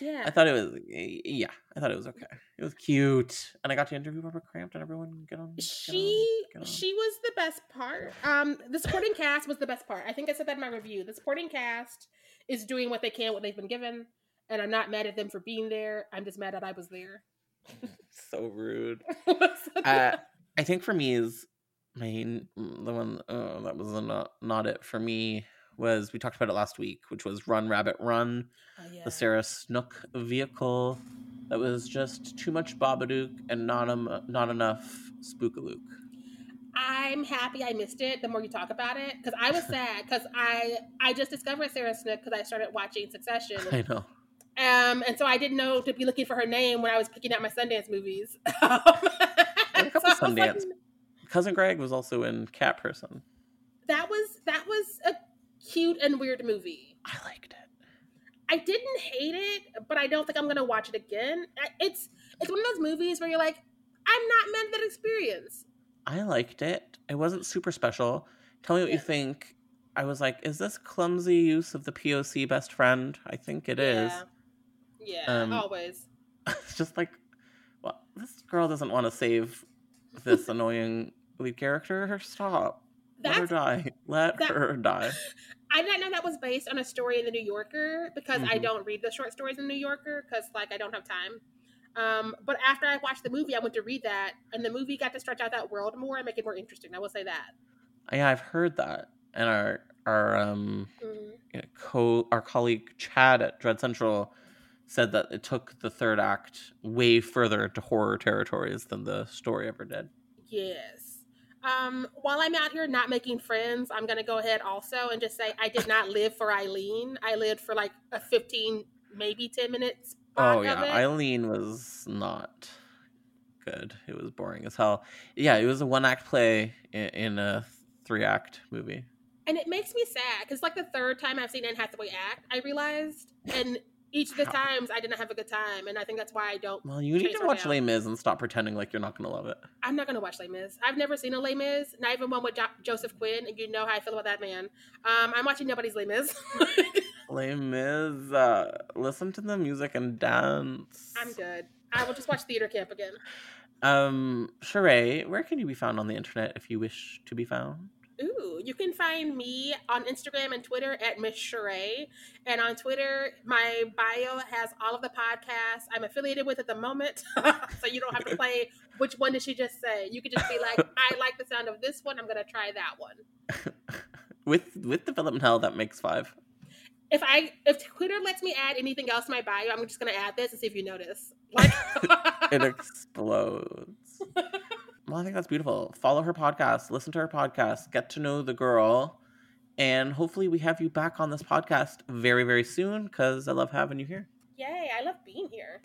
Yeah. I thought it was. Yeah, I thought it was okay. It was cute, and I got to interview Barbara Crampton. Everyone, get on. get on, she get on. she was the best part. Um, the supporting cast was the best part. I think I said that in my review. The supporting cast is doing what they can, what they've been given, and I'm not mad at them for being there. I'm just mad that I was there. so rude. uh, I think for me is main the one uh, that was not not it for me was we talked about it last week, which was Run Rabbit Run, Oh, yeah. the Sarah Snook vehicle that was just too much Babadook and not um, not enough Spookalook. I'm happy I missed it. The more you talk about it, because I was sad because I I just discovered Sarah Snook because I started watching Succession. I know. Um, and so I didn't know to be looking for her name when I was picking out my Sundance movies. A couple so was like, Sundance. Cousin Greg was also in Cat Person. that was that was a cute and weird movie. I liked it. I didn't hate it, but I don't think I'm gonna watch it again. It's it's one of those movies where you're like, I'm not meant for that experience. I liked it. It wasn't super special. Tell me what you think. I was like, is this clumsy use of the POC best friend? I think it is. Yeah, Um, always. it's just like, well, this girl doesn't want to save this annoying lead character. Stop. Let her die. Let that- her die. I didn't know that was based on a story in the New Yorker because I Mhm. don't read the short stories in the New Yorker because like I don't have time. Um, but after I watched the movie, I went to read that, and the movie got to stretch out that world more and make it more interesting. I will say that. Yeah, I've heard that. And our our um Mm. you know, co our colleague Chad at Dread Central said that it took the third act way further to horror territories than the story ever did. Yes. Um, while I'm out here not making friends, I'm gonna go ahead also and just say I did not live for Eileen. I lived for like a 15, maybe 10 minutes. Oh yeah. Eileen was not good. It was boring as hell. Yeah, it was a one act play in, in a three act movie. and it makes me sad because like the third time I've seen Anne Hathaway act, I realized, and each of the times I didn't have a good time, and I think that's why I don't. Well, you need to watch. Les Mis and stop pretending like you're not going to love it. I'm not gonna watch Les Mis. I've never seen a Les Mis, not even one with jo- Joseph Quinn, and you know how I feel about that man. Um, I'm watching nobody's Les Mis. Les Mis, uh, listen to the music and dance. I'm good. I will just watch Theater Camp again. Um, Sharai, where can you be found on the internet if you wish to be found? Ooh, you can find me on Instagram and Twitter at Miss Sharai. And on Twitter, my bio has all of the podcasts I'm affiliated with at the moment. so you don't have to play which one did she just say. You could just be like, I like the sound of this one. I'm going to try that one. with with development hell, that makes five. If I if Twitter lets me add anything else to my bio, I'm just going to add this and see if you notice. Like, It explodes. Well, I think that's beautiful. Follow her podcast, listen to her podcast, get to know the girl, and hopefully we have you back on this podcast very, very soon because I love having you here. yay, I love being here.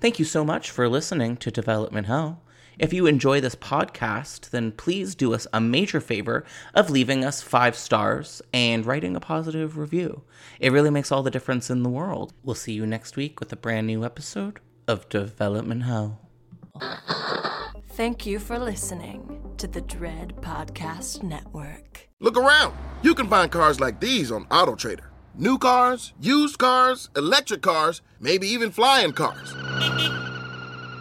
Thank you so much for listening to Development Hell. If you enjoy this podcast, then please do us a major favor of leaving us five stars and writing a positive review. It really makes all the difference in the world. We'll see you next week with a brand new episode of Development Hell. Thank you for listening to the Dread Podcast Network. Look around. You can find cars like these on AutoTrader. New cars, used cars, electric cars, maybe even flying cars.